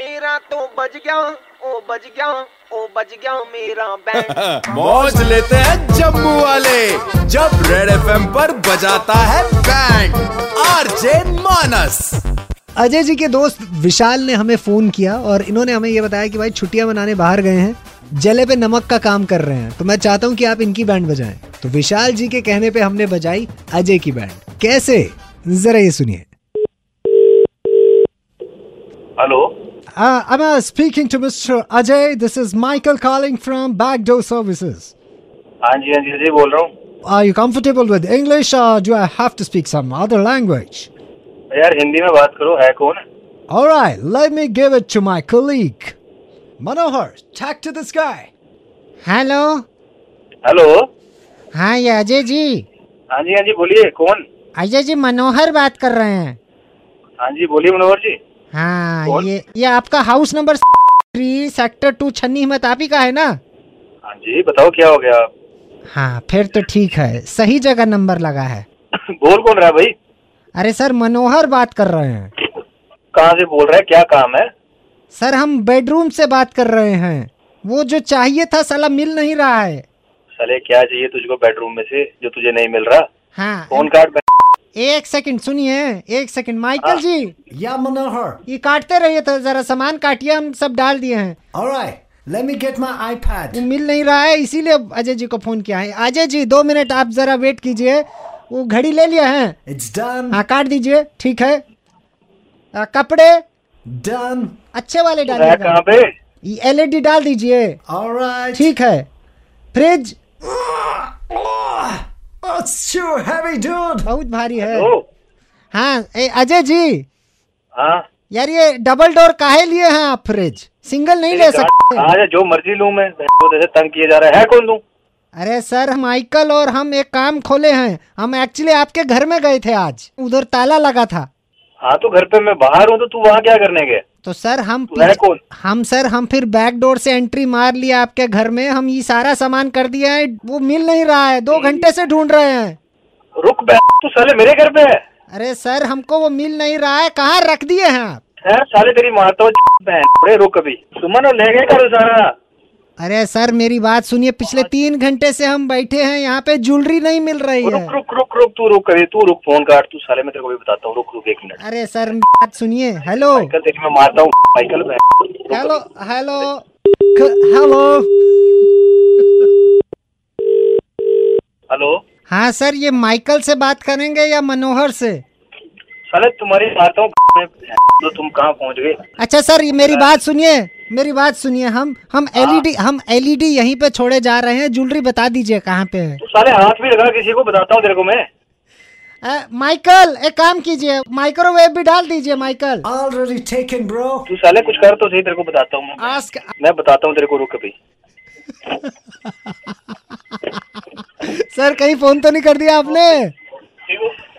मेरा तो बज गया ओ बज गया ओ बज गया मेरा बैंड मौज लेते हैं जम्मू वाले जब रेड एफएम पर बजाता है बैंड आरजे मानस अजय जी के दोस्त विशाल ने हमें फ़ोन किया और इन्होंने हमें ये बताया कि भाई छुट्टियाँ मनाने बाहर गए हैं जले पे नमक का काम कर रहे हैं तो मैं चाहता हूँ कि आप इनकी बैंड बजाएँ। तो विशाल जी के कहने पे हमने बजाई अजय की बैंड कैसे? जरा ये सुनिए। Hello. Uh, I'm uh, speaking to Mr. Ajay. This is Michael calling from Backdoor Services. हाँ जी हाँ जी अजय बोल रहा हूँ Are you comfortable with English or do I have to speak some other language? यार हिंदी में बात करो है कौन All right, let me give it to my colleague. Manohar, talk to this guy. Hello hello हाँ ये अजय जी हाँ जी हाँ जी बोलिए कौन अजय जी मनोहर बात कर रहे हैं हाँ जी बोलिए मनोहर जी हाँ? ये ये आपका house number three sector two छन्नी हिम्मत आप ही का है ना? हाँ जी बताओ क्या हो गया? हाँ फिर तो ठीक है सही जगह नंबर लगा है। बोल कौन रहा है भाई? अरे सर मनोहर बात कर रहे हैं। कहाँ से बोल रहे है? क्या काम है? सर हम बेडरूम से बात कर रहे हैं। वो जो चाहिए था साला मिल नहीं रहा है। साले क्या चाहिए तुझको बेडरूम में से जो तुझे नहीं मिल रहा? हाँ फ़ोन कार्ड एक सेकंड सुनिए एक second Michael ji. Yeah, Manohar. ये काटते रहिए तो जरा सामान काटिए हम सब डाल दिए हैं। Let me get my iPad. वो मिल नहीं रहा है इसीलिए अजय जी को फ़ोन किया है। अजय जी दो मिनट आप जरा वेट कीजिए वो घड़ी ले लिया है। It's done. हाँ काट दीजिए ठीक है। आ, कपड़े? डन अच्छे वाले पे? एलईडी डाल दीजिए। Right. ठीक है। Fridge? It's too heavy, dude. बहुत भारी है। हाँ ए, अजय जी। हाँ? यार ये डबल डोर काहे लिए हैं आप फ्रिज सिंगल नहीं ले सकते। हाँ जा जो मर्ज़ी लूँ मैं तो जैसे तंग किए जा रहा है, है कौन लूँ अरे सर माइकल और हम एक काम खोले हैं। हम एक्चुअली आपके घर में गए थे आज। उधर ताला लगा था। हाँ तो घर पे मैं बाहर हूँ तो तू वहाँ क्या करने गए तो सर हम कौन? हम सर हम फिर बैक डोर से एंट्री मार लिया आपके घर में। हम ये सारा सामान कर दिया है वो मिल नहीं रहा है। दो घंटे से ढूंढ रहे हैं। रुक तू साले मेरे घर पे है? अरे सर हमको वो मिल नहीं रहा है। कहाँ रख दिए हैं आप? साले तेरी मारता हूँ रुक अभी। सुमन और ले गए कल सारा अरे सर मेरी बात सुनिए पिछले तीन घंटे से हम बैठे हैं यहाँ पे ज्वेलरी नहीं मिल रही है। रुक रुक रुक रुक तू रुक अभी तू रुक फ़ोन काट तू साले मैं तेरे को भी बताता हूँ रुक रुक एक मिनट अरे सर बात सुनिए हेलो साइकिल तेरी मैं मारता हूँ साइकिल रुक हेलो हेलो हेलो? हाँ सर ये माइकल से बात करेंगे या मनोहर से? साले तुम्हारी बातों हूँ तो तुम कहाँ पहुँच गए? अच्छा सर ये मेरी बात सुनिए। मेरी बात सुनिए हम हम एलईडी हम एलईडी यहीं पे छोड़े जा रहे हैं ज्वेलरी बता दीजिए कहाँ पे है। तू साले हाथ भी लगा किसी को बताता हूँ तेरे को मैं। माइकल एक काम कीजिए माइक्रोवेव भी डाल दीजिए माइकल Already taken, bro. तू साले कुछ कर तो सही तेरे को बताता हूँ मैं। मैं बताता हूँ तेरे को रुक अभी। सर कहीं फ़ोन तो नहीं कर दिया आपने?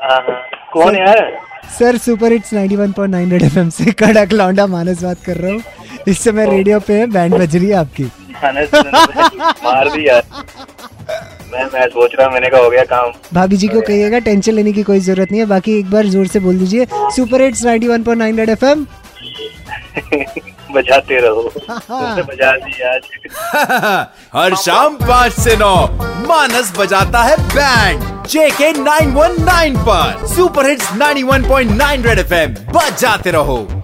हाँ हाँ। कौन यार? Sir super hits 91.9 Red FM से कड़क लौंडा मानस बात कर रहा हूँ। इस समय रेडियो पे बैंड बज रही है आपकी। मार दी यार। मैं मैं सोच रहा हूँ मैंने कहा हो गया काम। भाभी जी को कहिएगा टेंशन लेने की कोई ज़रूरत नहीं है। बाकी एक बार ज़ोर से बोल दीजिए। सुपर हिट्स 91.9 रेड एफएम बजाते रहो। बजा दी आज। हर शाम पाँच से नौ मानस बजाता है बैंड जेके 919 पर। सुपर हिट्स 91.9 रेड एफएम बजाते रहो।